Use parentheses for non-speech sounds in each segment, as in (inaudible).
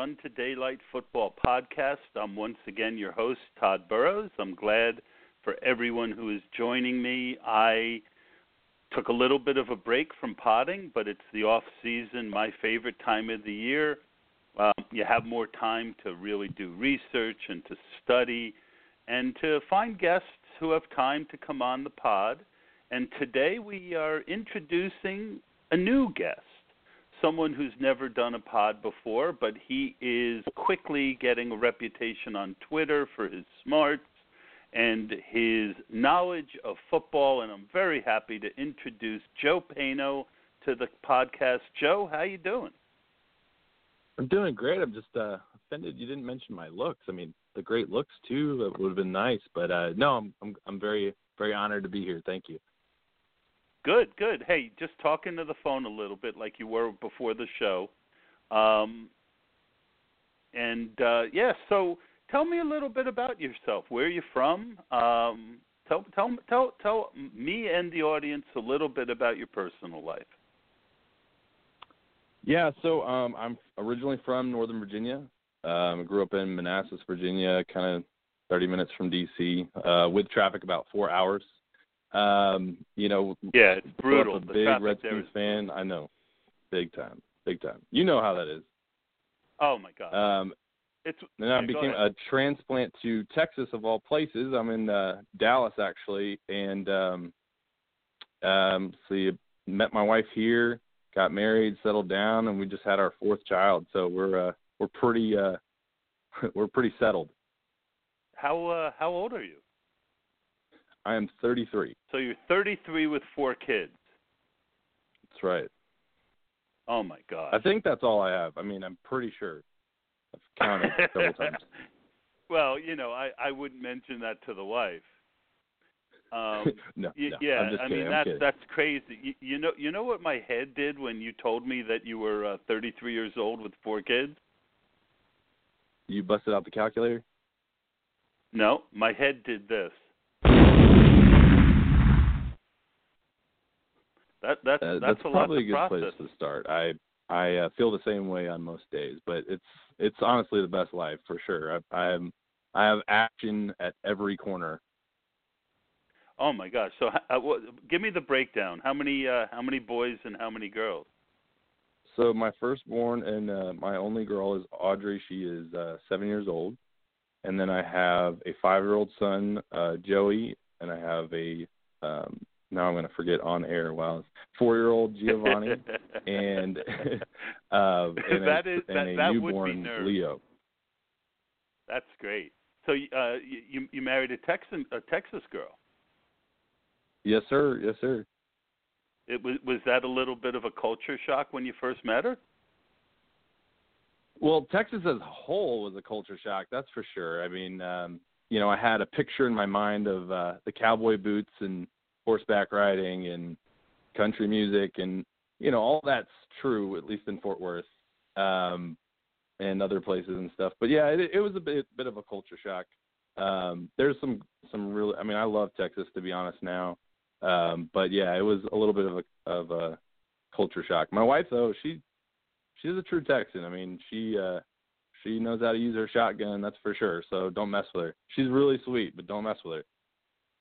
Run to Daylight Football Podcast. I'm once again your host, Todd Burrows. I'm glad for everyone who is joining me. I took a little bit of a break from potting, but it's the off season, my favorite time of the year. Um, you have more time to really do research and to study and to find guests who have time to come on the pod. And today we are introducing a new guest, someone who's never done a pod before, but he is quickly getting a reputation on Twitter for his smarts and his knowledge of football. And I'm very happy to introduce Joe Paeno to the podcast. Joe, how you doing? I'm doing great. I'm just uh, offended you didn't mention my looks. I mean, the great looks too. That would have been nice, but uh, no, I'm I'm I'm very very honored to be here. Thank you. Good, good. Hey, just talking to the phone a little bit like you were before the show. Um, and uh, yeah, so tell me a little bit about yourself. Where are you from? Um, tell tell tell tell me and the audience a little bit about your personal life. Yeah, so um, I'm originally from Northern Virginia. Um, I grew up in Manassas, Virginia, kind of 30 minutes from DC, uh, with traffic about four hours. Um, you know, Yeah, it's brutal. A The big Redskins fan. I know, big time, big time. You know how that is. Oh my God, Um, it's Then I yeah, became a transplant to Texas of all places. I'm in uh, Dallas actually, and um, um, so you met my wife here, got married, settled down, and we just had our fourth child. So we're uh, we're pretty uh, (laughs) we're pretty settled. how uh, how old are you? I am 33. So you're 33 with four kids. That's right. Oh my God. I think that's all I have. I mean, I'm pretty sure. I've counted several times. (laughs) well, you know, I I wouldn't mention that to the wife. Um, (laughs) no, y- no, yeah, I'm just I kidding. mean I'm that's kidding. that's crazy. You, you know, you know what my head did when you told me that you were uh, 33 years old with four kids? You busted out the calculator. No, my head did this. That that's Uh, that's, a probably a good process. place to start. I I uh, feel the same way on most days, but it's it's honestly the best life for sure. I I'm I have action at every corner. Oh my gosh! So, uh, what, give me the breakdown. How many uh, how many boys and how many girls? So my firstborn and uh, my only girl is Audrey. She is uh, seven years old, and then I have a five-year-old son, uh, Joey, and I have a um, now I'm going to forget on air. Wow, four-year-old Giovanni, (laughs) and (laughs) uh, and That a, is- and that- a that would be newborn. Leo. That's great. So, uh, you you- you married a Texan a Texas girl. Yes, sir. Yes, sir. It was was that a little bit of a culture shock when you first met her? Well, Texas as a whole was a culture shock, that's for sure. I mean, um, you know, I had a picture in my mind of uh, the cowboy boots and horseback riding and country music, and you know, all that's true, at least in Fort Worth um, and other places and stuff. But yeah, it, it was a bit bit of a culture shock. Um, there's some some really, I mean, I love Texas to be honest now, um, but yeah, it was a little bit of a of a culture shock. My wife though, she she's a true Texan. I mean, she uh she knows how to use her shotgun, that's for sure. So don't mess with her. She's really sweet, but don't mess with her.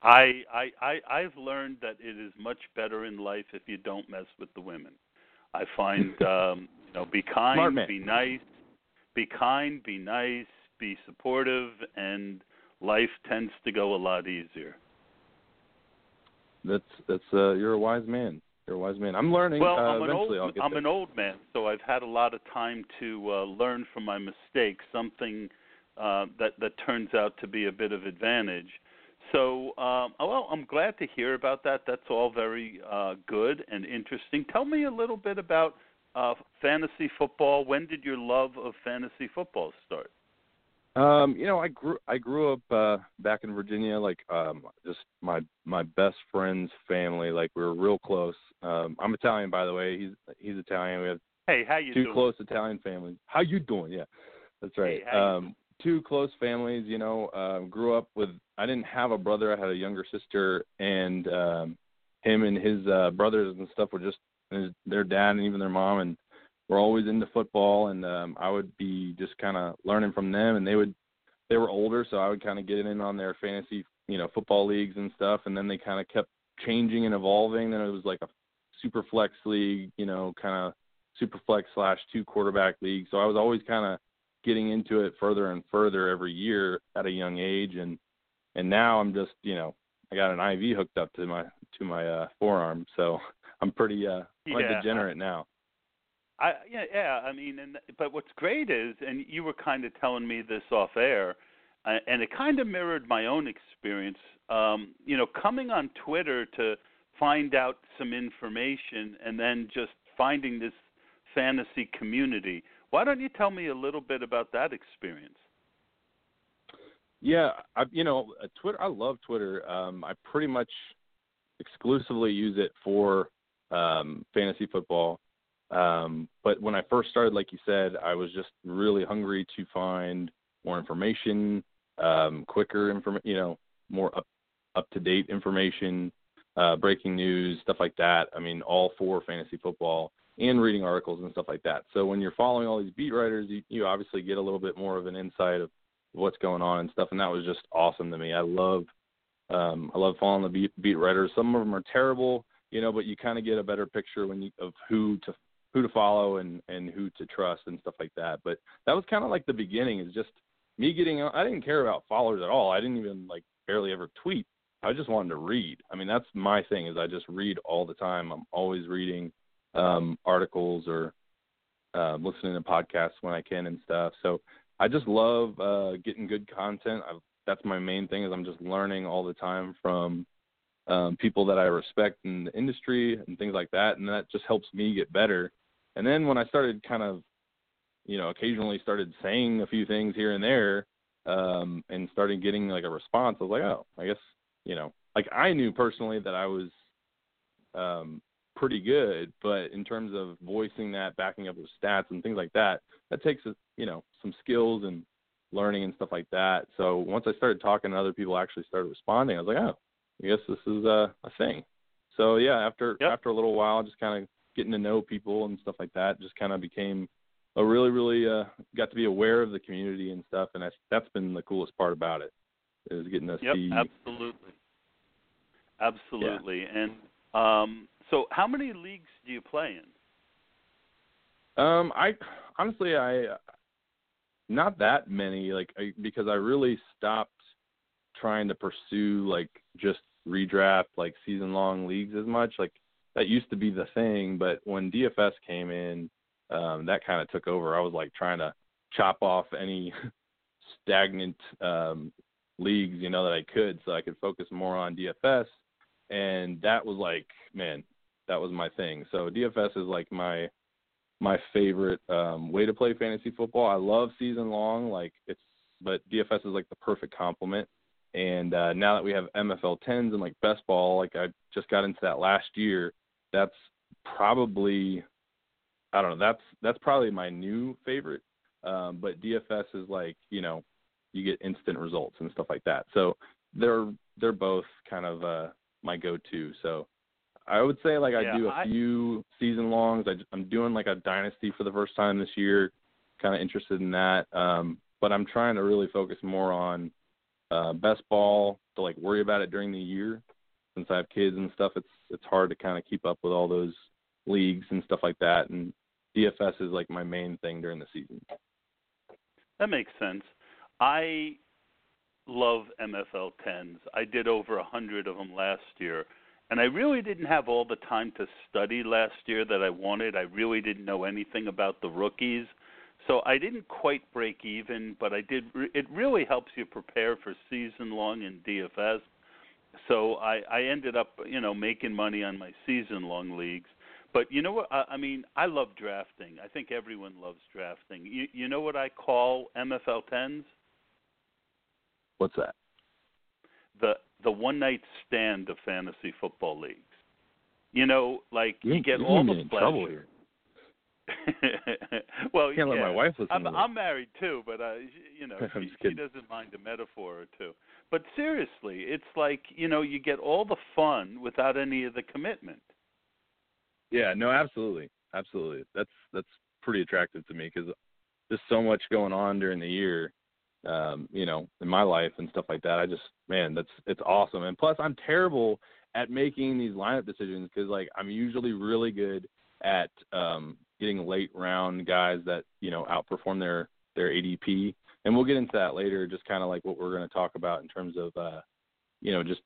I I I I've learned that it is much better in life if you don't mess with the women. I find (laughs) um, you know, be kind, be nice, be kind, be nice, be supportive, and life tends to go a lot easier. that's that's uh, you're a wise man. You're a wise man. I'm learning. Well, uh, I'm an eventually old I'll get I'm an old man, so I've had a lot of time to uh, learn from my mistakes. Something uh, that that turns out to be a bit of advantage. So, um, well, I'm glad to hear about that. That's all very uh, good and interesting. Tell me a little bit about uh, fantasy football. When did your love of fantasy football start? Um, you know, I grew I grew up uh back in Virginia, like um just my my best friend's family, like we were real close. Um I'm Italian by the way. He's he's Italian. We have Hey, how you two doing? close Italian families. How you doing? Yeah. That's right. Hey, um two close families, you know, um grew up with I didn't have a brother, I had a younger sister and um him and his uh brothers and stuff were just his, their dad and even their mom and were always into football and um I would be just kind of learning from them and they would they were older so I would kind of get in on their fantasy, you know, football leagues and stuff and then they kind of kept changing and evolving then it was like a super flex league, you know, kind of super flex slash two quarterback league. So I was always kind of getting into it further and further every year at a young age and and now I'm just, you know, I got an IV hooked up to my to my uh forearm. So (laughs) I'm pretty uh quite Yeah. degenerate now. I yeah yeah I mean and but what's great is and you were kind of telling me this off air uh, and it kind of mirrored my own experience um you know coming on Twitter to find out some information and then just finding this fantasy community why don't you tell me a little bit about that experience Yeah, I you know, uh, Twitter I love Twitter. Um I pretty much exclusively use it for um fantasy football. Um but when I first started like you said, I was just really hungry to find more information, um quicker inform you know, more up up to date information, uh breaking news, stuff like that. I mean, all for fantasy football and reading articles and stuff like that. So when you're following all these beat writers, you, you obviously get a little bit more of an insight of what's going on and stuff and that was just awesome to me. I love um I love following the beat beat writers. Some of them are terrible, you know, but you kind of get a better picture when you of who to who to follow and and who to trust and stuff like that. But that was kind of like the beginning is just me getting I didn't care about followers at all. I didn't even like barely ever tweet. I just wanted to read. I mean, that's my thing is I just read all the time. I'm always reading um articles or uh listening to podcasts when I can and stuff. So I just love uh getting good content. I that's my main thing is I'm just learning all the time from um people that I respect in the industry and things like that and that just helps me get better. And then when I started kind of you know, occasionally started saying a few things here and there, um, and started getting like a response, I was like, Oh, I guess, you know, like I knew personally that I was um pretty good, but in terms of voicing that, backing up with stats and things like that, that takes you know some skills and learning and stuff like that. So once I started talking, and other people actually started responding. I was like, oh, I guess this is a, a thing. So yeah, after Yep. after a little while, just kind of getting to know people and stuff like that, just kind of became a really really uh, got to be aware of the community and stuff, and that's that's been the coolest part about it is getting to Yep, see. absolutely. Absolutely. And um so how many leagues do you play in? Um, I honestly, I not that many, like I, because I really stopped trying to pursue like just redraft like season long leagues as much. Like that used to be the thing, but when DFS came in, um, that kind of took over. I was like trying to chop off any (laughs) stagnant um, leagues, you know, that I could, so I could focus more on DFS. And that was like, man, that was my thing. So DFS is like my my favorite um way to play fantasy football. I love season long, like it's but DFS is like the perfect complement. And uh now that we have MFL tens and like best ball, like I just got into that last year, that's probably I don't know, that's that's probably my new favorite. Um but DFS is like, you know, you get instant results and stuff like that. So they're they're both kind of uh my go to. So I would say like I Yeah, do a I- few season longs. I, I'm doing like a dynasty for the first time this year. Kind of interested in that, um, but I'm trying to really focus more on uh, best ball to like worry about it during the year. Since I have kids and stuff, it's it's hard to kind of keep up with all those leagues and stuff like that. And DFS is like my main thing during the season. That makes sense. I love MFL 10s. I did over a hundred of them last year, and I really didn't have all the time to study last year that I wanted. I really didn't know anything about the rookies. So I didn't quite break even, but I did it really helps you prepare for season long in DFS. So I I ended up, you know, making money on my season long leagues. But you know what I, I mean, I love drafting. I think everyone loves drafting. You you know what I call MFL 10s? What's that? the the one night stand of fantasy football leagues. You know, like you, you get you all the pleasure. trouble here. (laughs) well, Can't yeah. let my wife listen I'm. I'm married too, but uh, you know, (laughs) she, she doesn't mind a metaphor or two. But seriously, it's like you know, you get all the fun without any of the commitment. Yeah, no, absolutely, absolutely. That's that's pretty attractive to me because there's so much going on during the year, um, you know, in my life and stuff like that. I just, man, that's it's awesome. And plus, I'm terrible at making these lineup decisions because like I'm usually really good at um, getting late round guys that you know outperform their their ADP. And we'll get into that later, just kind of like what we're going to talk about in terms of, uh, you know, just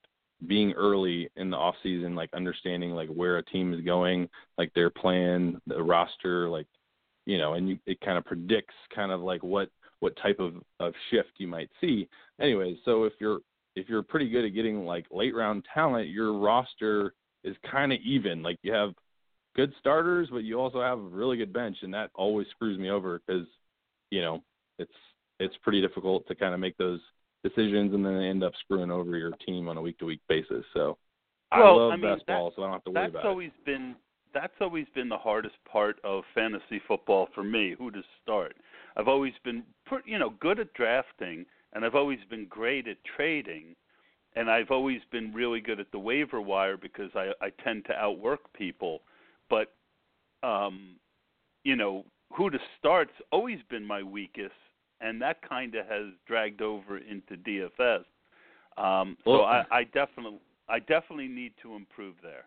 being early in the off season, like understanding like where a team is going, like their plan, the roster, like you know, and you, it kind of predicts kind of like what what type of of shift you might see. Anyways, so if you're if you're pretty good at getting like late round talent, your roster is kind of even. Like you have good starters, but you also have a really good bench, and that always screws me over because you know it's it's pretty difficult to kind of make those decisions and then end up screwing over your team on a week to week basis. So I love I mean, best ball, so I don't have to worry about it. that's always been that's always been the hardest part of fantasy football for me. Who to start? I've always been, pretty, you know, good at drafting, and I've always been great at trading, and I've always been really good at the waiver wire because I I tend to outwork people. But, um, you know, who to start's always been my weakest, and that kind of has dragged over into DFS. Um, so Well- I, I definitely I definitely need to improve there.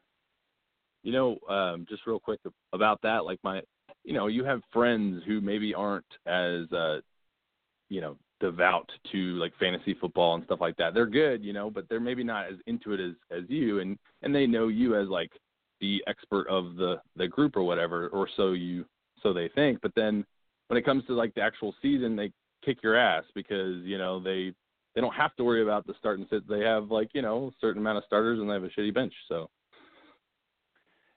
you know, um, just real quick about that, like my, you know, you have friends who maybe aren't as, uh, you know, devout to like fantasy football and stuff like that. They're good, you know, but they're maybe not as into it as as you, and and they know you as like the expert of the the group or whatever, or so you so they think. But then when it comes to like the actual season, they kick your ass because you know they they don't have to worry about the start and sit. They have like you know a certain amount of starters and they have a shitty bench. So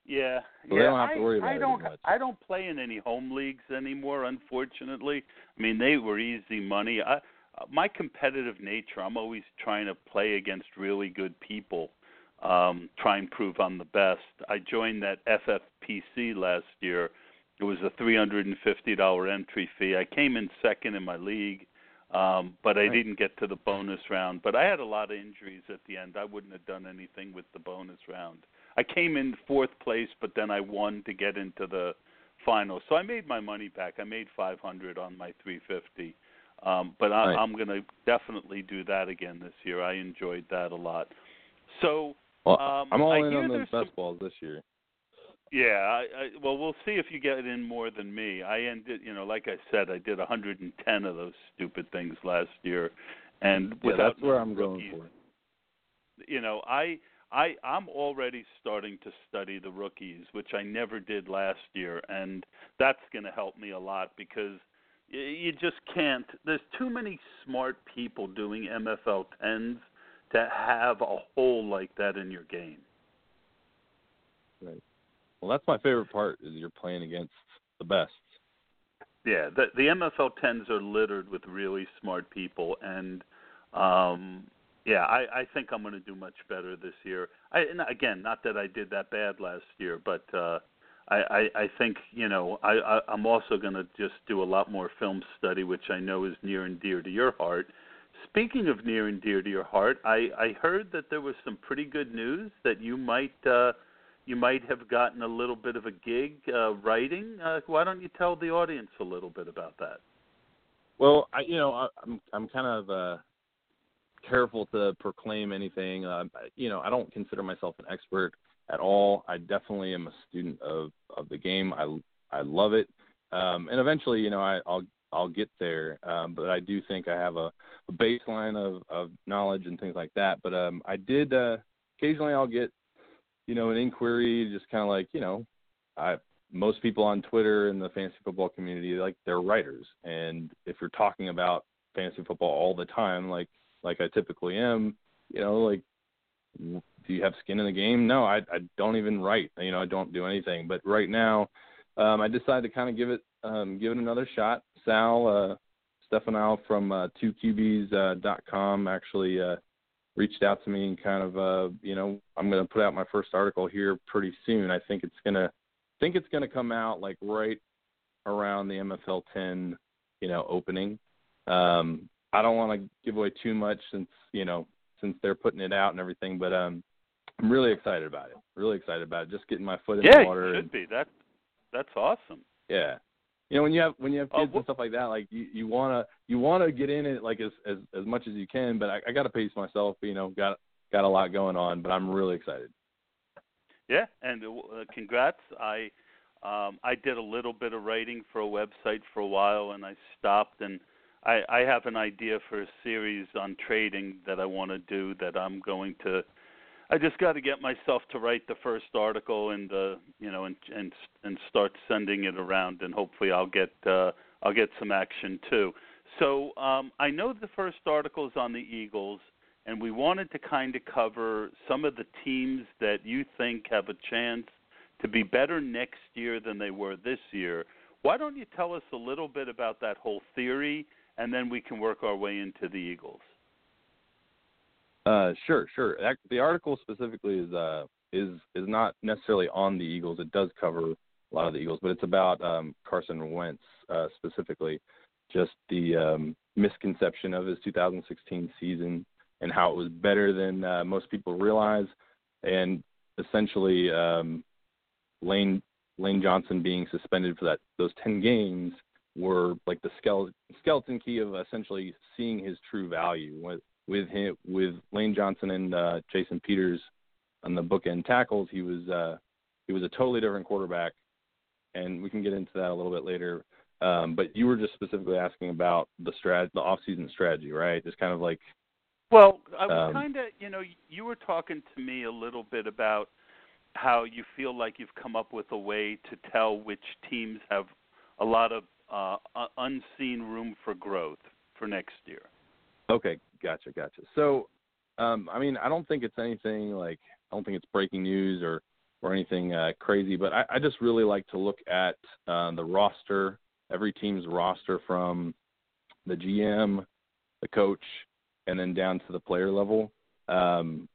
Yeah, So they yeah. don't have to I, I don't. I don't play in any home leagues anymore, unfortunately. I mean, they were easy money. I, my competitive nature, I'm always trying to play against really good people, um, try and prove I'm the best. I joined that FFPC last year. It was a $350 entry fee. I came in second in my league, um, but I didn't get to the bonus round. But I had a lot of injuries at the end. I wouldn't have done anything with the bonus round. I came in fourth place, but then I won to get into the final. So I made my money back. I made 500 on my 350. Um, but I, Right. I'm going to definitely do that again this year. I enjoyed that a lot. So well, Um, I'm all I in on the there's best some- balls this year. yeah, I, I, well, we'll see if you get in more than me. I ended, you know, like I said, I did 110 of those stupid things last year, and Yeah, without that's where I'm going rookies, for. you know, I I I'm already starting to study the rookies, which I never did last year, and that's going to help me a lot because you just can't. There's too many smart people doing MFL tens to have a hole like that in your game. Right. Well, that's my favorite part is you're playing against the best. Yeah, the the MFL tens are littered with really smart people, and um, yeah, I, I think I'm going to do much better this year. I and again, not that I did that bad last year, but uh, I, I I think you know I, I I'm also going to just do a lot more film study, which I know is near and dear to your heart. Speaking of near and dear to your heart, I I heard that there was some pretty good news that you might. Uh, you might have gotten a little bit of a gig uh, writing. Uh, why don't you tell the audience a little bit about that? Well, I you know I, I'm I'm kind of uh, careful to proclaim anything. Uh, you know, I don't consider myself an expert at all. I definitely am a student of of the game. I I love it, um, and eventually, you know, I, I'll I'll get there. Um, but I do think I have a, a baseline of of knowledge and things like that. But um, I did uh, occasionally I'll get you know, an inquiry, just kind of like, you know, I most people on Twitter in the fantasy football community, like they're writers, and if you're talking about fantasy football all the time, like like I typically am, you know, like do you have skin in the game? No, I I don't even write. You know, I don't do anything. But right now, um, I decided to kind of give it um, give it another shot. Sal uh, Stefanile from uh, 2QBs.com uh, actually uh, reached out to me and kind of uh, you know I'm going to put out my first article here pretty soon. I think it's gonna think it's going to come out like right around the MFL 10 you know opening. Um, I don't want to give away too much since you know since they're putting it out and everything, but um, I'm really excited about it. Really excited about it. Just getting my foot in yeah, the water. Yeah, should and, be. That that's awesome. Yeah. You know, when you have when you have oh, kids and stuff like that, like you you wanna you wanna get in it like as as as much as you can, but I, I got to pace myself. You know, got got a lot going on, but I'm really excited. Yeah, and uh, congrats. I um, I did a little bit of writing for a website for a while, and I stopped. And I, I have an idea for a series on trading that I want to do. That I'm going to I just got to get myself to write the first article and uh, you know and and and start sending it around and hopefully I'll get uh, I'll get some action too. So um, I know the first article is on the Eagles, and we wanted to kind of cover some of the teams that you think have a chance to be better next year than they were this year. Why don't you tell us a little bit about that whole theory, and then we can work our way into the Eagles. Uh, sure, sure. The article specifically is uh, is is not necessarily on the Eagles. It does cover a lot of the Eagles, but it's about um, Carson Wentz uh, specifically, just the um, misconception of his 2016 season and how it was better than uh, most people realize, and essentially um, Lane Lane Johnson being suspended for that those 10 games were like the skeleton key of essentially seeing his true value with him with Lane Johnson and uh, Jason Peters on the bookend tackles, he was uh, he was a totally different quarterback, and we can get into that a little bit later. Um, but you were just specifically asking about the strat, the off-season strategy, right? Just kind of like. Well, I was um, kind of, you know, you were talking to me a little bit about how you feel like you've come up with a way to tell which teams have a lot of uh, unseen room for growth for next year. Okay, gotcha, gotcha. So, um, I mean, I don't think it's anything like I don't think it's breaking news or or anything uh, crazy, but I, I just really like to look at uh, the roster, every team's roster from the GM, the coach, and then down to the player level, um,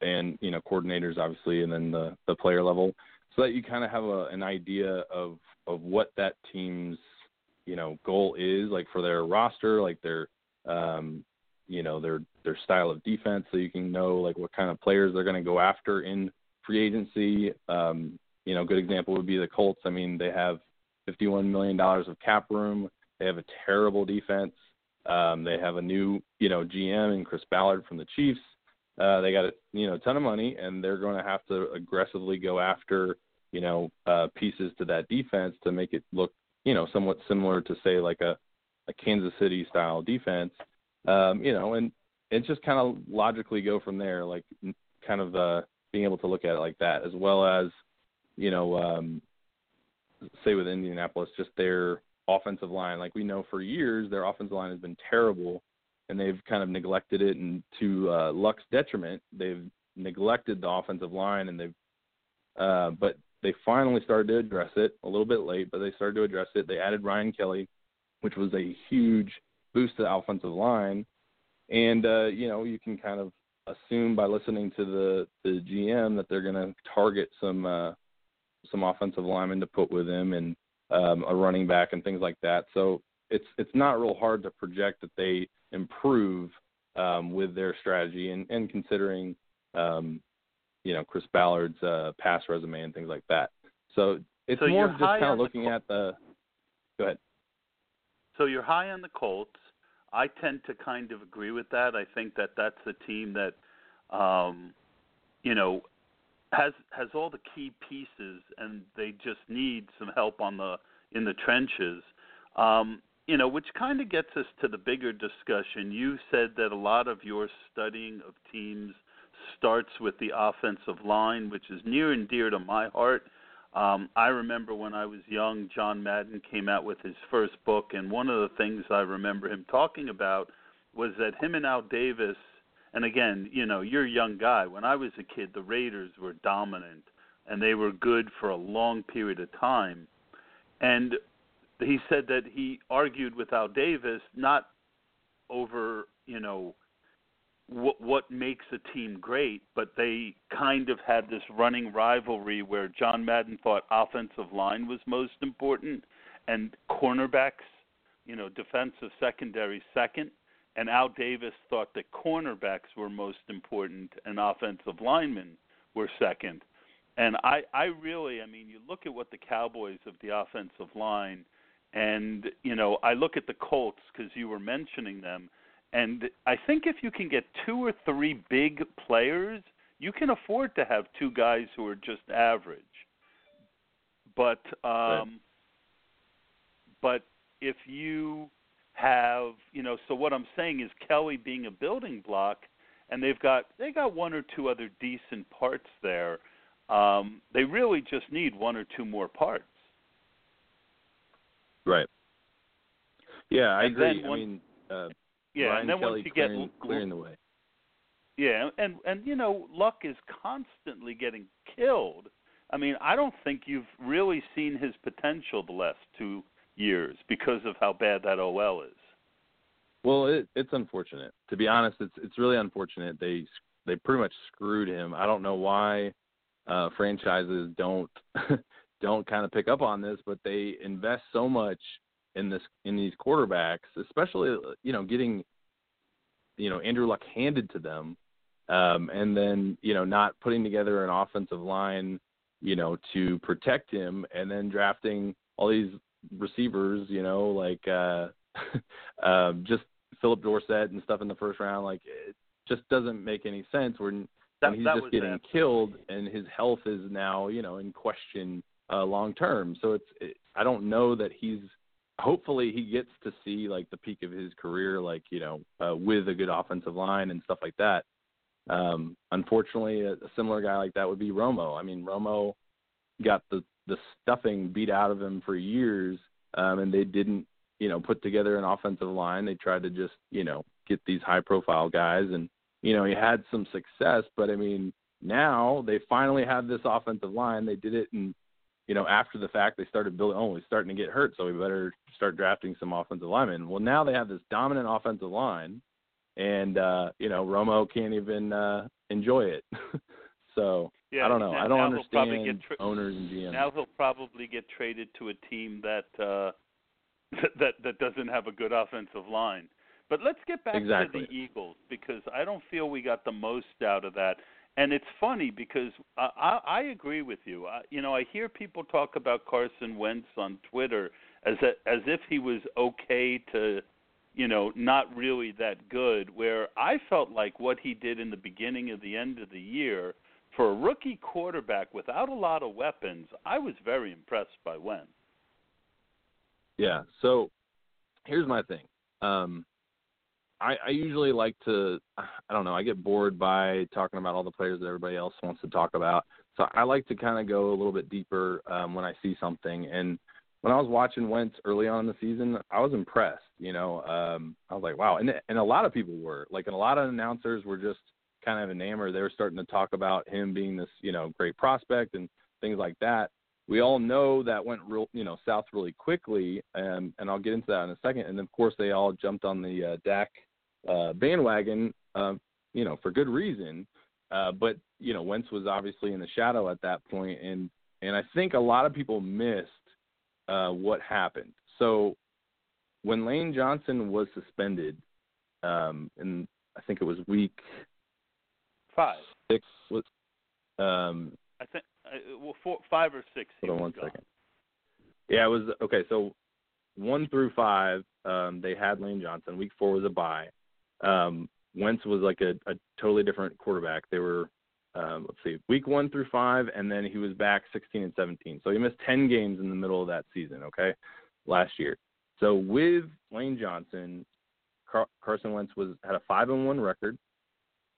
and you know coordinators obviously, and then the the player level, so that you kind of have a, an idea of of what that team's you know goal is, like for their roster, like their um, you know their their style of defense, so you can know like what kind of players they're going to go after in free agency. Um, you know, good example would be the Colts. I mean, they have 51 million dollars of cap room. They have a terrible defense. Um, they have a new, you know, GM and Chris Ballard from the Chiefs. Uh, they got a you know ton of money, and they're going to have to aggressively go after you know uh, pieces to that defense to make it look you know somewhat similar to say like a a Kansas City style defense, um, you know, and and just kind of logically go from there, like kind of uh, being able to look at it like that, as well as, you know, um, say with Indianapolis, just their offensive line. Like we know for years, their offensive line has been terrible, and they've kind of neglected it, and to uh, Luck's detriment, they've neglected the offensive line, and they've, uh, but they finally started to address it a little bit late, but they started to address it. They added Ryan Kelly, which was a huge boost to the offensive line. And uh, you know, you can kind of assume by listening to the the GM that they're going to target some uh, some offensive linemen to put with him and um, a running back and things like that. So it's it's not real hard to project that they improve um, with their strategy and, and considering um, you know Chris Ballard's uh, pass resume and things like that. So it's so more just kind of the looking at the. Go ahead. So you're high on the Colts. I tend to kind of agree with that. I think that that's the team that, um, you know, has has all the key pieces, and they just need some help on the in the trenches. Um, you know, which kind of gets us to the bigger discussion. You said that a lot of your studying of teams starts with the offensive line, which is near and dear to my heart. Um, I remember when I was young, John Madden came out with his first book, and one of the things I remember him talking about was that him and Al Davis, and again, you know, you're a young guy. When I was a kid, the Raiders were dominant, and they were good for a long period of time. And he said that he argued with Al Davis not over, you know, what what makes a team great, but they kind of had this running rivalry where John Madden thought offensive line was most important and cornerbacks, you know, defensive secondary second, and Al Davis thought that cornerbacks were most important and offensive linemen were second. And I I really, I mean, you look at what the Cowboys of the offensive line and you know, I look at the Colts cuz you were mentioning them and I think if you can get two or three big players, you can afford to have two guys who are just average. But um right. but if you have, you know, so what I'm saying is Kelly being a building block and they've got they got one or two other decent parts there. Um they really just need one or two more parts. Right. Yeah, I and agree. I mean, uh, yeah, Ryan and then Kelly once you clearing, get clearing the way. Yeah, and and you know, Luck is constantly getting killed. I mean, I don't think you've really seen his potential the last two years because of how bad that OL is. Well, it, it's unfortunate. To be honest, it's it's really unfortunate. They they pretty much screwed him. I don't know why uh franchises don't (laughs) don't kind of pick up on this, but they invest so much in this in these quarterbacks, especially you know getting you know Andrew Luck handed to them, um, and then you know not putting together an offensive line, you know, to protect him, and then drafting all these receivers, you know, like uh, (laughs) um, just Phillip Dorsett and stuff in the first round. Like it just doesn't make any sense. When that, he's just getting that. killed, and his health is now you know in question uh, long term. So it's it, I don't know that he's hopefully he gets to see like the peak of his career, like you know, uh, with a good offensive line and stuff like that. Um, unfortunately, a, a similar guy like that would be Romo. I mean, Romo got the the stuffing beat out of him for years, um, and they didn't, you know, put together an offensive line. They tried to just, you know, get these high profile guys, and you know, he had some success. But I mean, now they finally have this offensive line. They did it in you know, after the fact, they started building. Oh, he's starting to get hurt, so we better start drafting some offensive linemen. Well, now they have this dominant offensive line, and uh, you know, Romo can't even uh, enjoy it. (laughs) so yeah, I don't know. Now, I don't understand tra- owners and GMs. Now he'll probably get traded to a team that uh, (laughs) that that doesn't have a good offensive line. But let's get back exactly. to the Eagles because I don't feel we got the most out of that. And it's funny because I, I, I agree with you. I, you know, I hear people talk about Carson Wentz on Twitter as a, as if he was okay to, you know, not really that good. Where I felt like what he did in the beginning of the end of the year for a rookie quarterback without a lot of weapons, I was very impressed by Wentz. Yeah. So here's my thing. Um, I, I usually like to (sighs) I don't know, I get bored by talking about all the players that everybody else wants to talk about. So I like to kind of go a little bit deeper um, when I see something. And when I was watching Wentz early on in the season, I was impressed. You know, um, I was like, wow, and and a lot of people were like, and a lot of announcers were just kind of enamored. They were starting to talk about him being this, you know, great prospect and things like that. We all know that went real, you know, south really quickly, and and I'll get into that in a second. And of course, they all jumped on the uh, Dak uh, bandwagon, uh, you know, for good reason. Uh, but you know, Wentz was obviously in the shadow at that point, and and I think a lot of people missed uh, what happened. So when Lane Johnson was suspended, um, and I think it was week five, six was. Um, I think uh, well, four, five or six. Hold on one gone. second. Yeah, it was okay. So one through five, um, they had Lane Johnson. Week four was a bye um, Wentz was like a, a totally different quarterback. They were, um, let's see, week one through five, and then he was back 16 and 17. So he missed 10 games in the middle of that season, okay, last year. So with Lane Johnson, Car- Carson Wentz was had a five and one record.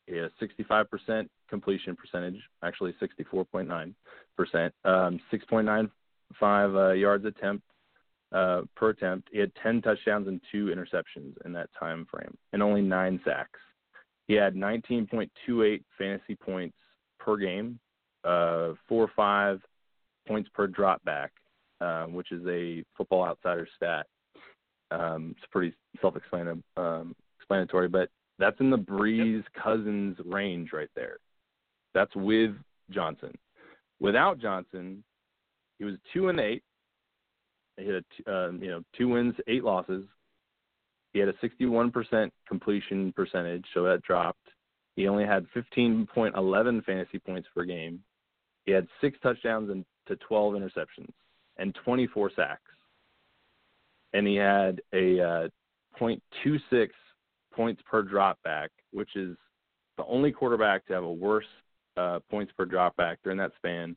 He had a 65% completion percentage, actually 64.9 percent, um, 6.95 uh, yards attempt uh, per attempt. He had 10 touchdowns and two interceptions in that time frame, and only nine sacks. He had 19.28 fantasy points per game, uh, four or five points per drop back, uh, which is a Football Outsider stat. Um, it's pretty self-explanatory, um, but that's in the Brees Cousins range right there. That's with Johnson. Without Johnson, he was two and eight. He had uh, you know two wins, eight losses. He had a 61% completion percentage, so that dropped. He only had 15.11 fantasy points per game. He had six touchdowns and to 12 interceptions and 24 sacks. And he had a uh, 0.26 points per drop back, which is the only quarterback to have a worse uh, points per drop back during that span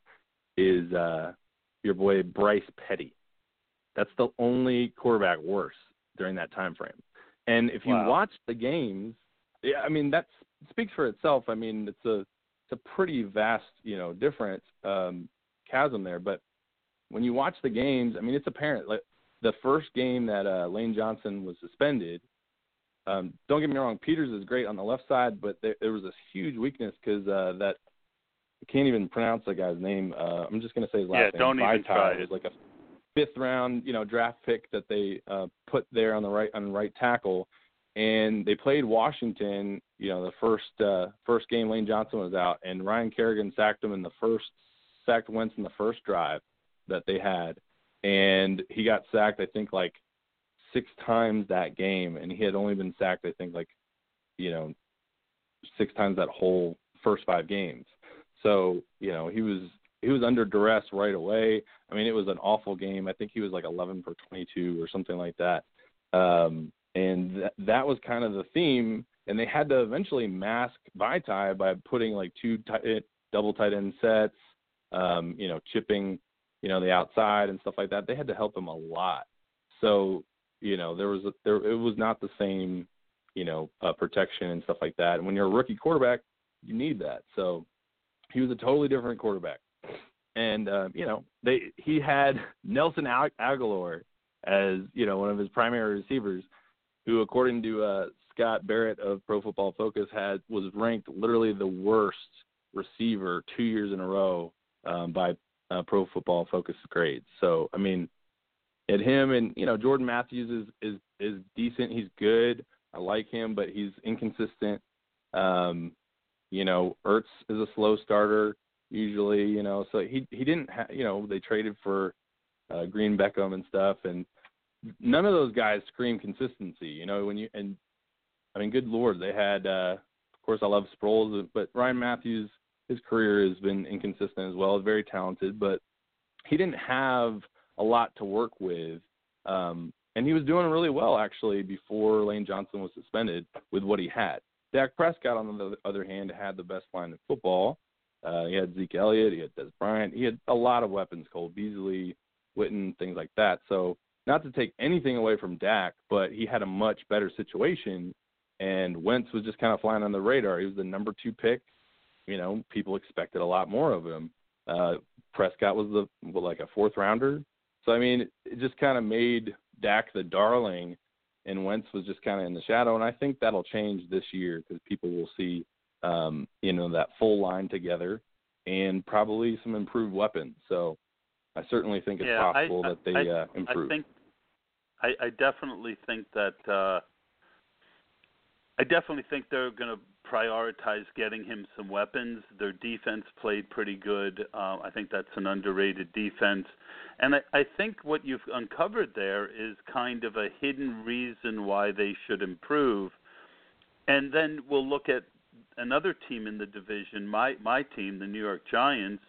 is uh, your boy Bryce Petty. That's the only quarterback worse during that time frame. And if you wow. watch the games, yeah, I mean that speaks for itself. I mean it's a it's a pretty vast you know difference um, chasm there. But when you watch the games, I mean it's apparent. Like the first game that uh, Lane Johnson was suspended. Um, don't get me wrong, Peters is great on the left side, but there, there was this huge weakness because uh, that I can't even pronounce the guy's name. Uh, I'm just going to say his last yeah, name. don't even try was like a fifth round, you know, draft pick that they uh, put there on the right on right tackle, and they played Washington. You know, the first uh, first game Lane Johnson was out, and Ryan Kerrigan sacked him in the first sacked Wentz in the first drive that they had, and he got sacked. I think like six times that game, and he had only been sacked. I think like, you know, six times that whole first five games. So you know he was he was under duress right away. I mean, it was an awful game. I think he was like 11 for 22 or something like that. Um, and th- that was kind of the theme. And they had to eventually mask Vaitai by putting like two tight, double tight end sets, um, you know, chipping, you know, the outside and stuff like that. They had to help him a lot. So, you know, there was a, there it was not the same, you know, uh, protection and stuff like that. And when you're a rookie quarterback, you need that. So he was a totally different quarterback and uh, you know they he had (laughs) Nelson Agholor as you know one of his primary receivers, who according to uh, Scott Barrett of Pro Football Focus had was ranked literally the worst receiver two years in a row um, by uh, Pro Football Focus grades. So I mean, at him and you know Jordan Matthews is is is decent. He's good. I like him, but he's inconsistent. Um, you know, Ertz is a slow starter usually, you know. So he he didn't have, you know, they traded for uh, Green Beckham and stuff, and none of those guys scream consistency, you know. When you and I mean, good lord, they had. uh Of course, I love Sproles, but Ryan Mathews, his career has been inconsistent as well. Very talented, but he didn't have a lot to work with. Um, and he was doing really well actually before Lane Johnson was suspended with what he had. Dak Prescott, on the other hand, had the best line in football. Uh, he had Zeke Elliott, he had Dez Bryant, he had a lot of weapons, Cole Beasley, Witten, things like that. So not to take anything away from Dak, but he had a much better situation, and Wentz was just kind of flying on the radar. He was the number two pick. You know, people expected a lot more of him. Uh, Prescott was the like a fourth rounder. So I mean, it just kind of made Dak the darling, and Wentz was just kind of in the shadow. And I think that'll change this year because people will see um, you know, that full line together and probably some improved weapons. So I certainly think it's yeah, possible I, that they I, uh, improve. I think I, I definitely think that uh, I definitely think they're going to prioritize getting him some weapons. Their defense played pretty good. Uh, I think that's an underrated defense. And I, I think what you've uncovered there is kind of a hidden reason why they should improve. And then we'll look at another team in the division, my my team, the New York Giants,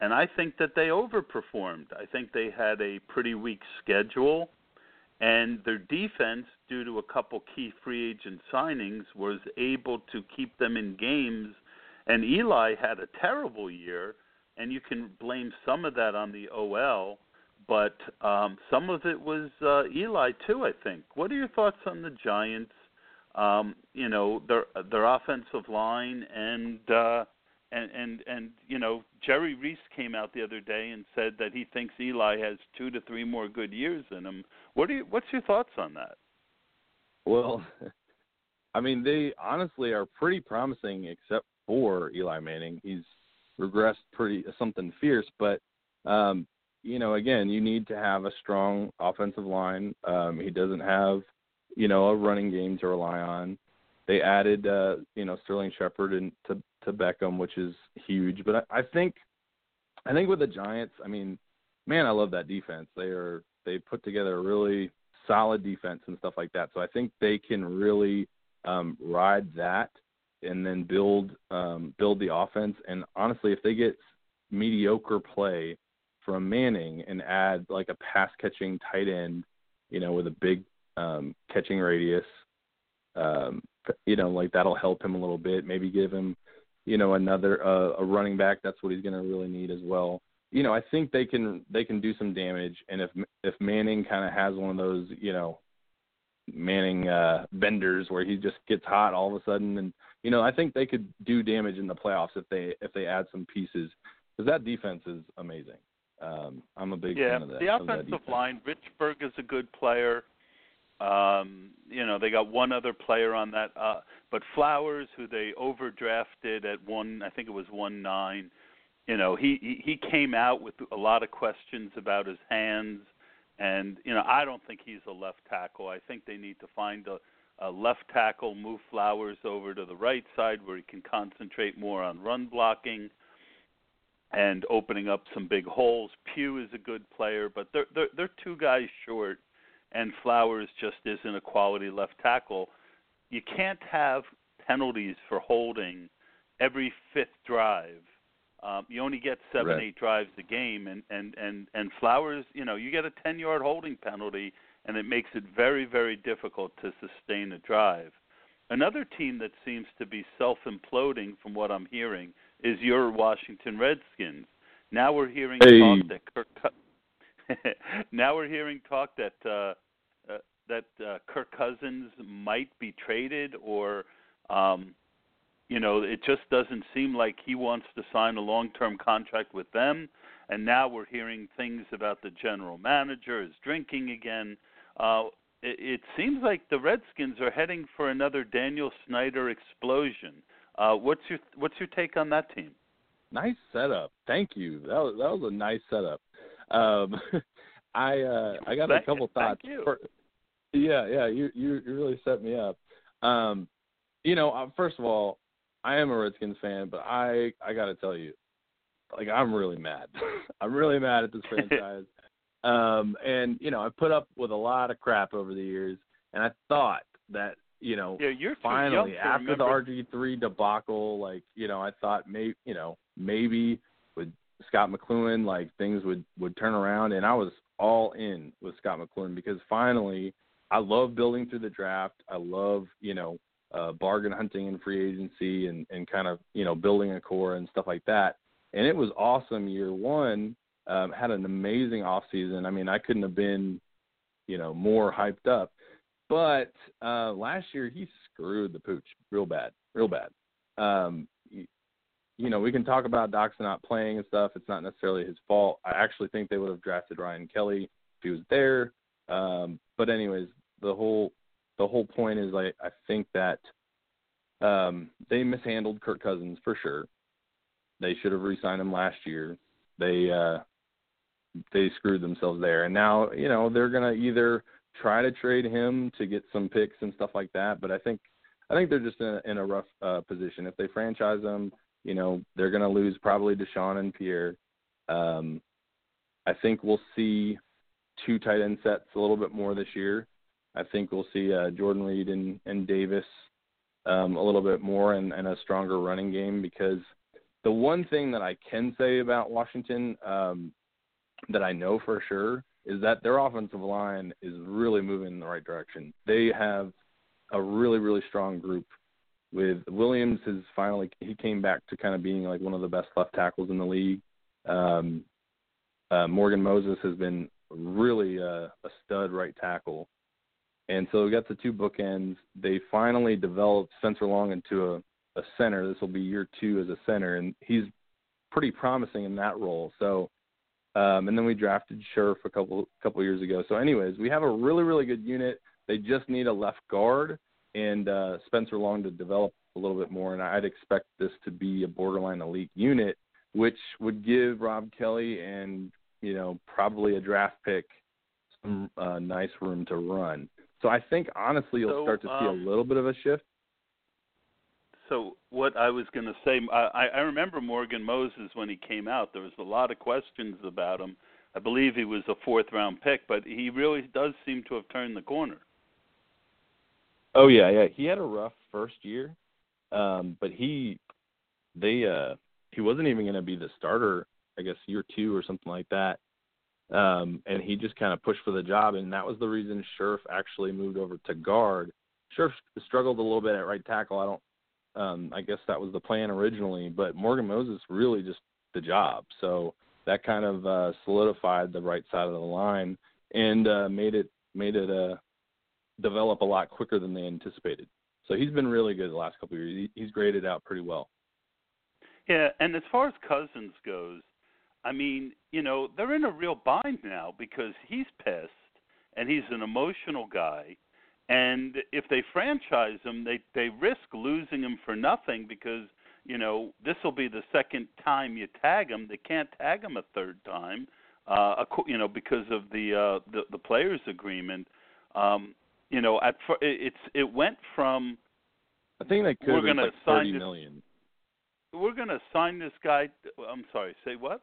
and I think that they overperformed. I think they had a pretty weak schedule, and their defense, due to a couple key free agent signings, was able to keep them in games. And Eli had a terrible year, and you can blame some of that on the OL, but um, some of it was uh, Eli too. I think. What are your thoughts on the Giants? Um, you know their their offensive line and uh, and and and you know Jerry Reese came out the other day and said that he thinks Eli has two to three more good years in him. What do you? What's your thoughts on that? Well, (laughs) I mean, they honestly are pretty promising, except for Eli Manning. He's regressed pretty something fierce, but um, you know, again, you need to have a strong offensive line. Um, he doesn't have, you know, a running game to rely on. They added, uh, you know, Sterling Shepard and to to Beckham, which is huge. But I, I think, I think with the Giants, I mean, man, I love that defense. They are they put together a really solid defense and stuff like that. So I think they can really um, ride that and then build um, build the offense. And honestly, if they get mediocre play from Manning and add like a pass catching tight end, you know, with a big um, catching radius, um, you know, like that'll help him a little bit. Maybe give him, you know, another uh, a running back. That's what he's going to really need as well. You know, I think they can they can do some damage. And if if Manning kind of has one of those, you know, Manning uh, benders where he just gets hot all of a sudden, and you know, I think they could do damage in the playoffs if they if they add some pieces because that defense is amazing. Um, I'm a big yeah, fan of that. Yeah, the offensive that line. Richburg is a good player. Um, you know, they got one other player on that, uh, but Flowers, who they overdrafted at one, I think it was one nine. You know, he he, he came out with a lot of questions about his hands, and you know, I don't think he's a left tackle. I think they need to find a, a left tackle, move Flowers over to the right side where he can concentrate more on run blocking and opening up some big holes. Pugh is a good player, but they're they're, they're two guys short, and Flowers just isn't a quality left tackle. You can't have penalties for holding every fifth drive. Um, you only get seven, right. eight drives a game, and and and and Flowers, you know, you get a ten yard holding penalty, and it makes it very very difficult to sustain a drive. Another team that seems to be self imploding, from what I'm hearing, is your Washington Redskins. Now we're hearing hey. talk that Kirk. (laughs) now we're hearing talk that uh, uh, that uh, Kirk Cousins might be traded, or um, you know, it just doesn't seem like he wants to sign a long-term contract with them. And now we're hearing things about the general manager is drinking again. Uh, it, it seems like the Redskins are heading for another Daniel Snyder explosion. Uh, what's your what's your take on that team? Nice setup. Thank you. That was that was a nice setup. Um, (laughs) I uh, I got thank, a couple thoughts. Thank you. For, yeah, yeah, you, you you really set me up. Um, you know, uh, first of all, I am a Redskins fan, but I I got to tell you, like I'm really mad. (laughs) I'm really mad at this (laughs) franchise. um, and you know, I put up with a lot of crap over the years, and I thought that you know, yeah, you're finally after the RG three debacle, like you know, I thought maybe you know maybe with Scot McCloughan, like things would would turn around, and I was all in with Scot McCloughan because finally, I love building through the draft. I love you know uh, bargain hunting and free agency and and kind of you know building a core and stuff like that. And it was awesome year one. Um, had an amazing off season. I mean, I couldn't have been, you know, more hyped up. But uh, last year he screwed the pooch real bad, real bad. Um, you, know, we can talk about Doctson playing and stuff. It's not necessarily his fault. I actually think they would have drafted Ryan Kelly if he was there. Um, but anyways, the whole the whole point is I I think that um, they mishandled Kirk Cousins for sure. They should have re-signed him last year. They uh, they screwed themselves there, and now you know they're gonna either try to trade him to get some picks and stuff like that. But I think I think they're just in a, in a rough uh, position. If they franchise him, you know, they're going to lose probably DeSean and Pierre. Um, I think we'll see two tight end sets a little bit more this year. I think we'll see uh, Jordan Reed and, and Davis um, a little bit more and, and a stronger running game because the one thing that I can say about Washington um, that I know for sure is that their offensive line is really moving in the right direction. They have a really really strong group. With Williams has finally he came back to kind of being like one of the best left tackles in the league. Um, uh, Morgan Moses has been really uh, a stud right tackle, And so we got the two bookends. They finally developed Spencer Long into a, a center. This will be year two as a center, and he's pretty promising in that role. So, um, and then we drafted Scherff a couple couple years ago. So, anyways, we have a really really good unit. They just need a left guard and uh, Spencer Long to develop a little bit more. And I'd expect this to be a borderline elite unit, which would give Rob Kelley and you know probably a draft pick some uh, nice room to run. So I think honestly you'll So, start to see um, a little bit of a shift. So what I was going to say, I, I remember Morgan Moses when he came out. There was a lot of questions about him. I believe he was a fourth round pick, but he really does seem to have turned the corner. Oh yeah, yeah. He had a rough first year, um, but he they uh he wasn't even going to be the starter. I guess year two or something like that. Um, and he just kind of pushed for the job, and that was the reason Scherff actually moved over to guard. Scherff struggled a little bit at right tackle. I don't. Um, I guess that was the plan originally, but Morgan Moses really just the job. So that kind of uh, solidified the right side of the line and uh, made it made it uh, develop a lot quicker than they anticipated. So he's been really good the last couple of years. He, he's graded out pretty well. Yeah, and as far as Cousins goes, I mean, you know, they're in a real bind now because he's pissed and he's an emotional guy. And if they franchise him, they they risk losing him for nothing because you know this will be the second time you tag him. They can't tag him a third time, uh, you know, because of the uh, the, the players' agreement. Um, you know, at it's it went from I think that could We're gonna like sign thirty this- million. we're going to sign this guy. I'm sorry, say what?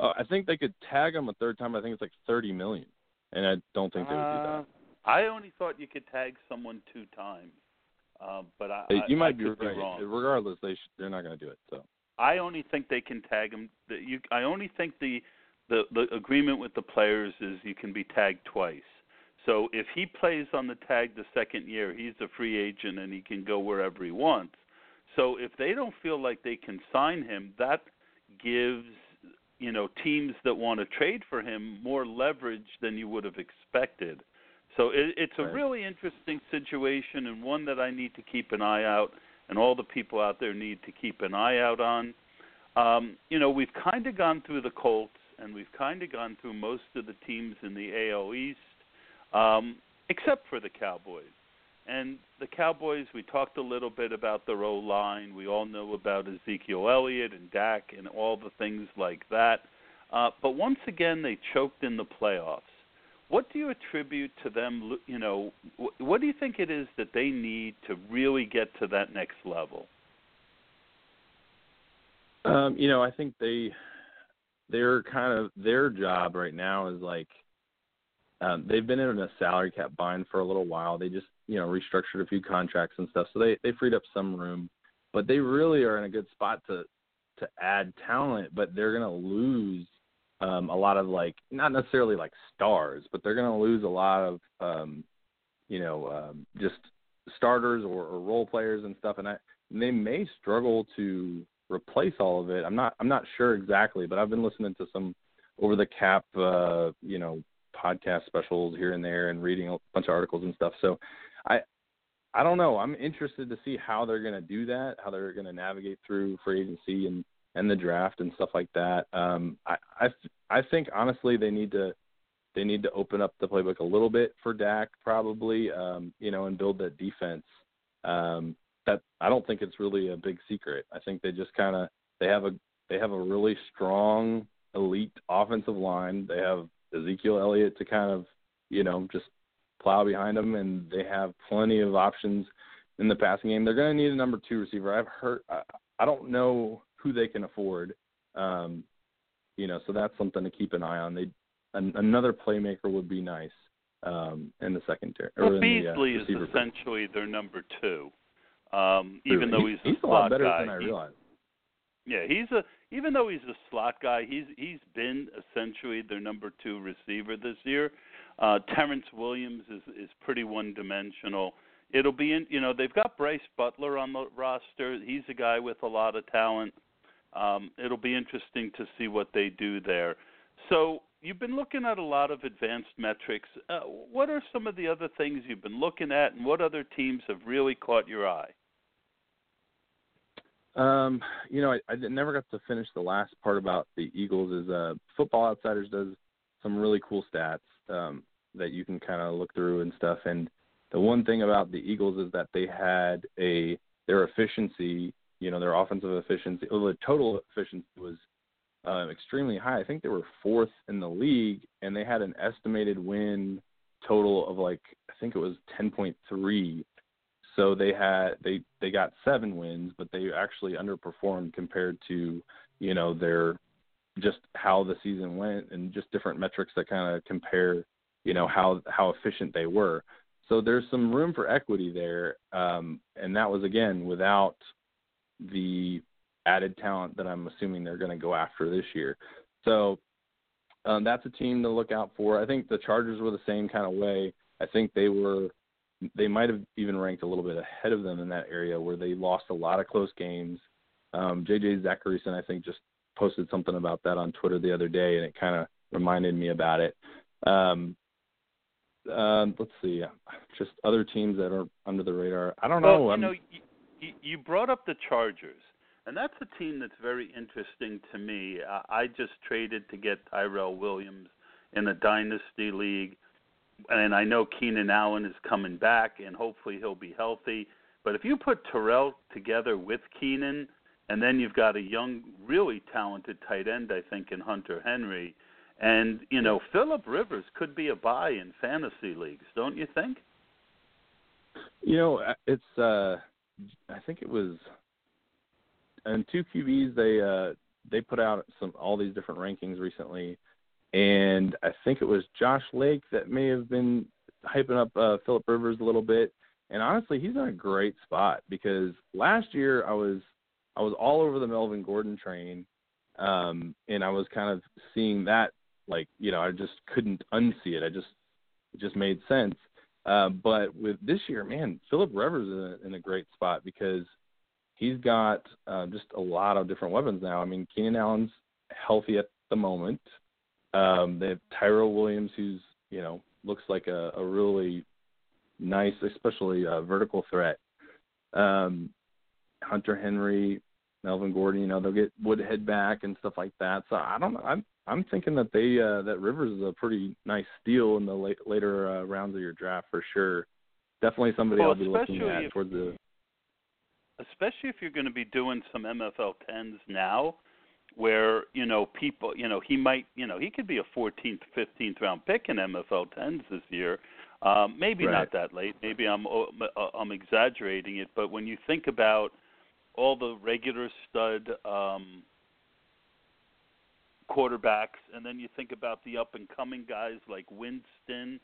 Uh, I think they could tag him a third time. I think it's like thirty million, and I don't think they would do Uh, that. I only thought you could tag someone two times, uh, but I, I- you might I be right. wrong. Regardless, they sh- they're not going to do it. So I only think they can tag him. You, I only think the, the the agreement with the players is you can be tagged twice. So if he plays on the tag the second year, he's a free agent and he can go wherever he wants. So if they don't feel like they can sign him, that gives you know teams that want to trade for him more leverage than you would have expected. So it, it's a Right. really interesting situation and one that I need to keep an eye out, and all the people out there need to keep an eye out on. Um, you know, we've kind of gone through the Colts, and we've kind of gone through most of the teams in the AL East, um, except for the Cowboys. And the Cowboys, we talked a little bit about their O line. We all know about Ezekiel Elliott and Dak and all the things like that. Uh, but once again, they choked in the playoffs. What do you attribute to them? You know, what do you think it is that they need to really get to that next level? Um, you know, I think they they're kind of their job right now is like um, they've been in a salary cap bind for a little while. They just you know restructured a few contracts and stuff, so they they freed up some room. But they really are in a good spot to to add talent, but they're gonna lose um, a lot of like not necessarily like stars, but they're gonna lose a lot of um, you know um, just starters or, or role players and stuff, and I and they may struggle to replace all of it. I'm not I'm not sure exactly, but I've been listening to some over the cap uh, you know podcast specials here and there and reading a bunch of articles and stuff. So I I don't know. I'm interested to see how they're going to do that, how they're going to navigate through free agency and and the draft and stuff like that. Um I I I think honestly they need to they need to open up the playbook a little bit for Dak probably um you know and build that defense. Um that I don't think it's really a big secret. I think they just kind of they have a they have a really strong elite offensive line. They have Ezekiel Elliott to kind of you know just plow behind them, and they have plenty of options in the passing game. They're going to need a number two receiver. I've heard I, don't know who they can afford, um, you know, so that's something to keep an eye on. They an, another playmaker would be nice um, in the secondary. or Well, in the, uh, Beasley is essentially their number two. Um, even though He- he's a he's a slot lot better guy, than I he- realized. Yeah, he's a even though he's a slot guy, he's he's been essentially their number two receiver this year. Uh Terrance Williams is is pretty one dimensional. It'll be in you know, they've got Brice Butler on the roster. He's a guy with a lot of talent. Um it'll be interesting to see what they do there. So you've been looking at a lot of advanced metrics. Uh, what are some of the other things you've been looking at, and what other teams have really caught your eye? Um, you know, I, I never got to finish the last part about the Eagles. Is uh, Football Outsiders does some really cool stats um, that you can kind of look through and stuff. And the one thing about the Eagles is that they had a their efficiency, you know, their offensive efficiency, well, the total efficiency was um, extremely high. I think they were fourth in the league, and they had an estimated win total of like I think it was 10.3. So they had they they got seven wins, but they actually underperformed compared to you know their just how the season went and just different metrics that kind of compare you know how how efficient they were. So there's some room for equity there, um, and that was again without the added talent that I'm assuming they're going to go after this year. So um, that's a team to look out for. I think the Chargers were the same kind of way. I think they were they might have even ranked a little bit ahead of them in that area where they lost a lot of close games. Um, JJ Zachariason, I think, just posted something about that on Twitter the other day, and it kind of reminded me about it. Um, uh, let's see, just other teams that are under the radar. I don't well, know. You know, you, you brought up the Chargers, and that's a team that's very interesting to me. Uh, I just traded to get Tyrell Williams in a dynasty league, and I know Keenan Allen is coming back, and hopefully he'll be healthy. But if you put Tyrell together with Keenan, and then you've got a young, really talented tight end, I think, in Hunter Henry. And, you know, Philip Rivers could be a buy in fantasy leagues, don't you think? You know, it's uh I think it was and two QBs they uh they put out some all these different rankings recently and I think it was Josh Lake that may have been hyping up uh Philip Rivers a little bit. And honestly, he's in a great spot because last year I was I was all over the Melvin Gordon train, um, and I was kind of seeing that like you know I just couldn't unsee it. I just it just made sense. Uh, but with this year, man, Philip Rivers is in a, in a great spot because he's got uh, just a lot of different weapons now. I mean, Keenan Allen's healthy at the moment. Um, they have Tyrell Williams, who's you know looks like a, a really nice, especially a vertical threat. Um, Hunter Henry, Melvin Gordon, you know, they'll get Woodhead back and stuff like that. So I don't know. I'm I'm thinking that they uh, that Rivers is a pretty nice steal in the late, later uh, rounds of your draft for sure. Definitely somebody well, I'll be looking at if, towards the. Especially if you're going to be doing some MFL tens now, where you know people, you know, he might, you know, he could be a 14th, 15th round pick in MFL tens this year. Um, maybe right. not that late. Maybe I'm uh, I'm exaggerating it, but when you think about all the regular stud um, quarterbacks, and then you think about the up and coming guys like Winston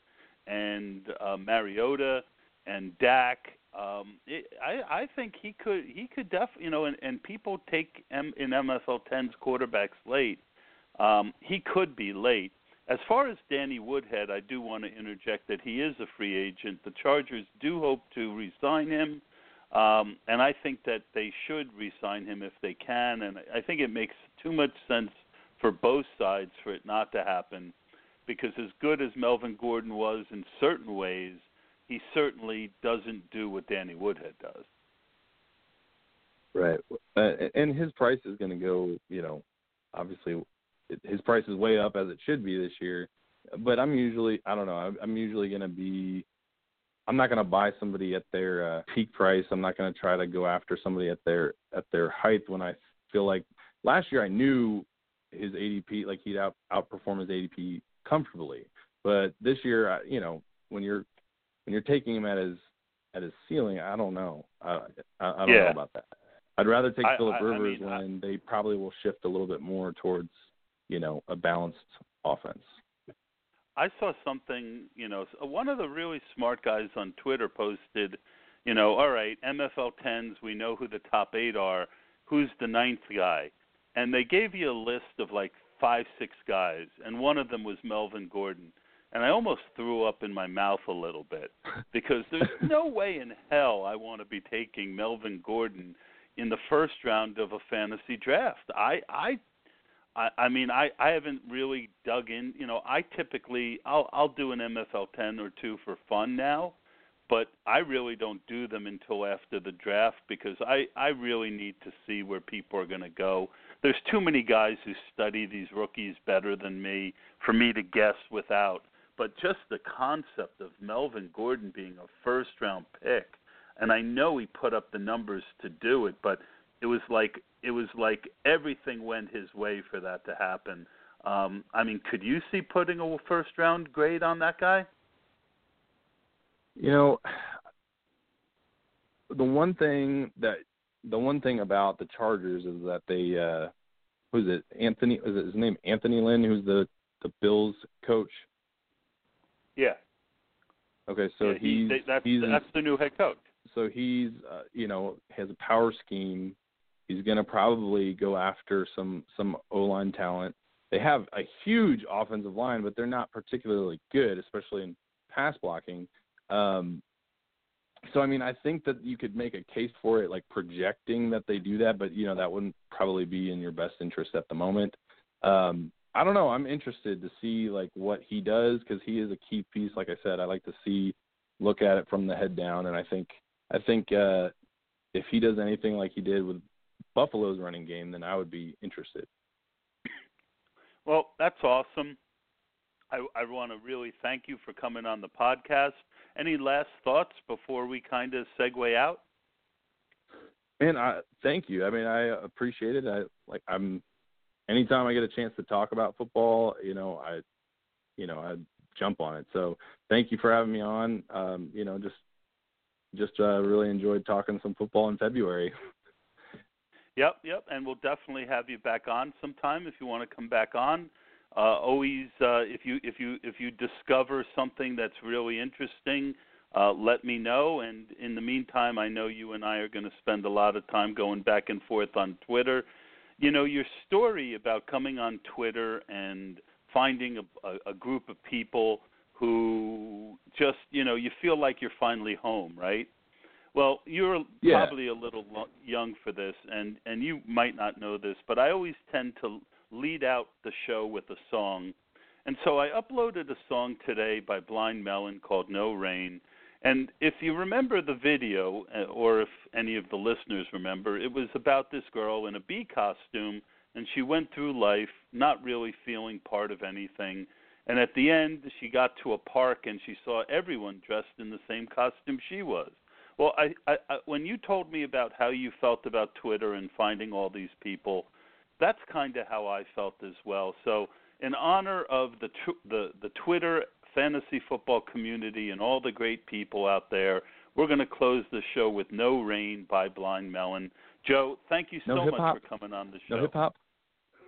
and uh, Mariota and Dak. Um, it, I I think he could he could def you know and, and people take M, in MFL 10s quarterbacks late. Um, he could be late. As far as Danny Woodhead, I do want to interject that he is a free agent. The Chargers do hope to re-sign him. Um, and I think that they should re-sign him if they can. And I think it makes too much sense for both sides for it not to happen, because as good as Melvin Gordon was in certain ways, he certainly doesn't do what Danny Woodhead does. Right, uh, and his price is going to go. You know, obviously, his price is way up as it should be this year. But I'm usually, I don't know, I'm usually going to be I'm not going to buy somebody at their uh, peak price. I'm not going to try to go after somebody at their at their height when I feel like last year I knew his ADP like he'd out outperform his ADP comfortably. But this year, you know, when you're when you're taking him at his at his ceiling, I don't know. I I, I don't yeah. know about that. I'd rather take I, Philip Rivers I when mean, they probably will shift a little bit more towards you know a balanced offense. I saw something, you know, one of the really smart guys on Twitter posted, you know, all right, MFL 10s, we know who the top eight are. Who's the ninth guy? And they gave you a list of like five, six guys, and one of them was Melvin Gordon. And I almost threw up in my mouth a little bit (laughs) because there's no way in hell I want to be taking Melvin Gordon in the first round of a fantasy draft. I I I, I mean, I I haven't really dug in. You know, I typically I'll I'll do an MFL 10 or two for fun now, but I really don't do them until after the draft because I I really need to see where people are going to go. There's too many guys who study these rookies better than me for me to guess without. But just the concept of Melvin Gordon being a first round pick, and I know he put up the numbers to do it, but it was like it was like everything went his way for that to happen. Um, I mean, could you see putting a first round grade on that guy? You know, the one thing that the one thing about the Chargers is that they uh who's it Anthony is it his name Anthony Lynn who's the the Bills coach. Yeah. Okay, so yeah, he, he's they, that's he's that's the new head coach. so he's uh, you know has a power scheme. He's going to probably go after some some O line talent. They have a huge offensive line, but they're not particularly good, especially in pass blocking. Um, so I mean, I think that you could make a case for it, like projecting that they do that, but you know that wouldn't probably be in your best interest at the moment. Um, I don't know. I'm interested to see like what he does because he is a key piece. Like I said, I like to see look at it from the head down, and I think I think uh, if he does anything like he did with Buffalo's running game, then I would be interested. Well, that's awesome. I, I want to really thank you for coming on the podcast. Any last thoughts before we kind of segue out? Man, I thank you. I mean, I appreciate it. I like I'm anytime I get a chance to talk about football, you know, I you know, I jump on it. So, thank you for having me on. Um, you know, just just uh, really enjoyed talking some football in February. (laughs) Yep, yep, and we'll definitely have you back on sometime if you want to come back on. Uh, always, uh, if you if you if you discover something that's really interesting, uh, let me know. And in the meantime, I know you and I are going to spend a lot of time going back and forth on Twitter. You know, your story about coming on Twitter and finding a, a, a group of people who just you know you feel like you're finally home, right? Well, you're Yeah. probably a little lo- young for this, and and you might not know this, but I always tend to lead out the show with a song, and so I uploaded a song today by Blind Melon called "No Rain." And if you remember the video, uh, or if any of the listeners remember, it was about this girl in a bee costume, and she went through life not really feeling part of anything. And at the end, she got to a park and she saw everyone dressed in the same costume she was. Well, I, I, I when you told me about how you felt about Twitter and finding all these people, that's kind of how I felt as well. So, in honor of the tw- the the Twitter fantasy football community and all the great people out there, we're going to close the show with "No Rain" by Blind Melon. Joe, thank you so No much for coming on the show. No hip hop.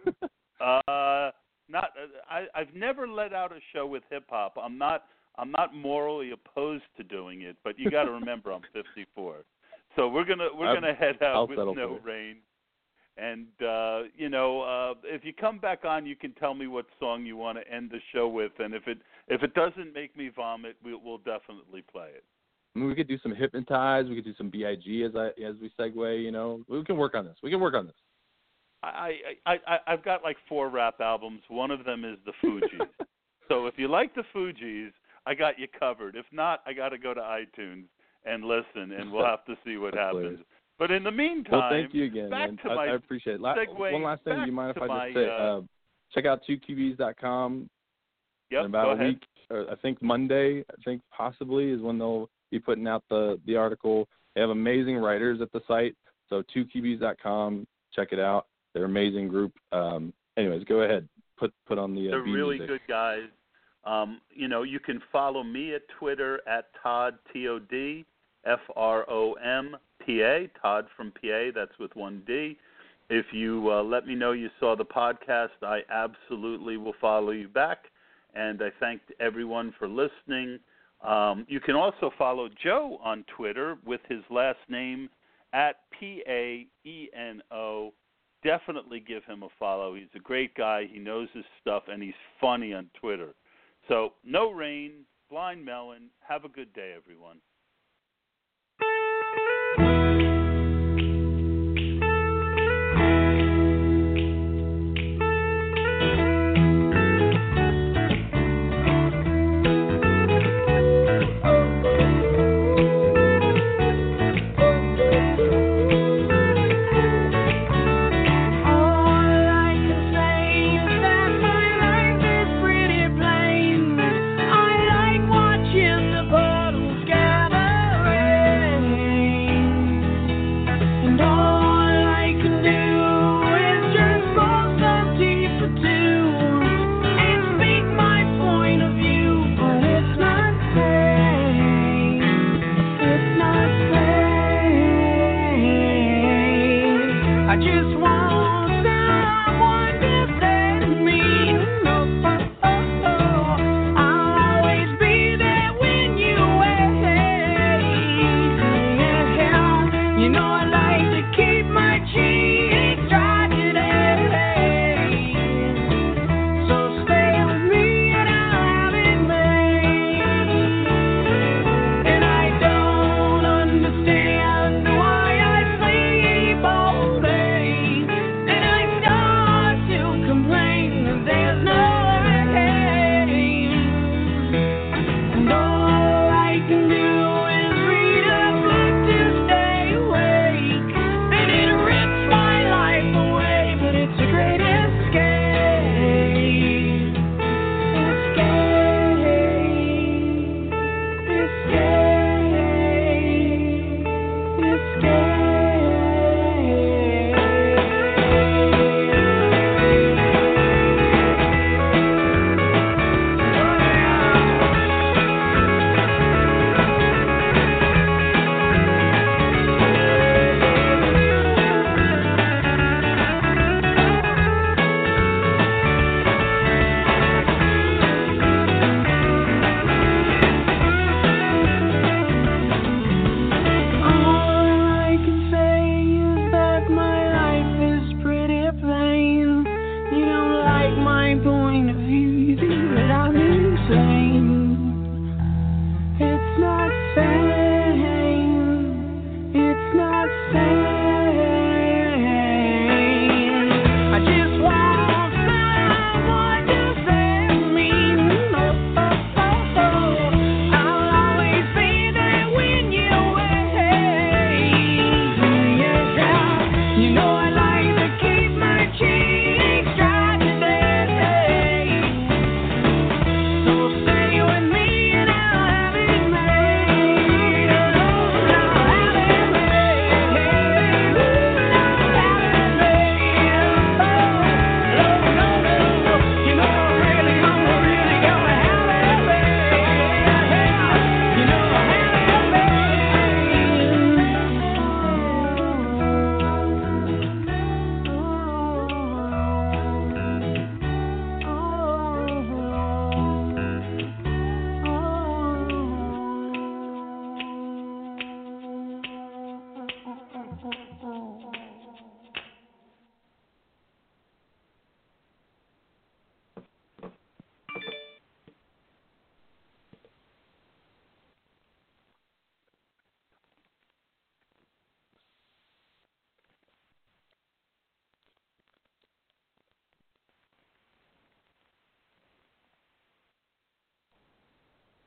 (laughs) Uh, not. I, I've never let out a show with hip hop. I'm not. I'm not morally opposed to doing it, but you got to remember I'm 54. So we're gonna we're I'm- gonna head out I'll with no rain. And uh, you know, uh, if you come back on, you can tell me what song you want to end the show with, and if it if it doesn't make me vomit, we, we'll definitely play it. I mean, we could do some hypnotize. We could do some Big as I as we segue. You know, we can work on this. We can work on this. I, I I I've got like four rap albums. One of them is the Fugees. (laughs) so if you like the Fugees, I got you covered. If not, I got to go to iTunes and listen, and we'll have to see what (laughs) happens. But in the meantime, Well, thank you again, back man. to I, my I appreciate it. La- one last thing. Do you mind if I just my, say, uh, uh, check out 2QBs.com yep, in about go a ahead. week. I think Monday. I think possibly is when they'll be putting out the the article. They have amazing writers at the site. So 2QBs.com. Check it out. They're an amazing group. Um, anyways, go ahead. Put put on the. Uh, They're really music. good guys. Um, you know, you can follow me at Twitter at Todd T O D F R O M P A Todd from PA. That's with one D. If you uh, let me know you saw the podcast, I absolutely will follow you back. And I thank everyone for listening. Um, you can also follow Joe on Twitter with his last name at P A E N O definitely give him a follow. He's a great guy. He knows his stuff, and he's funny on Twitter. So, no rain, blind melon. Have a good day, everyone.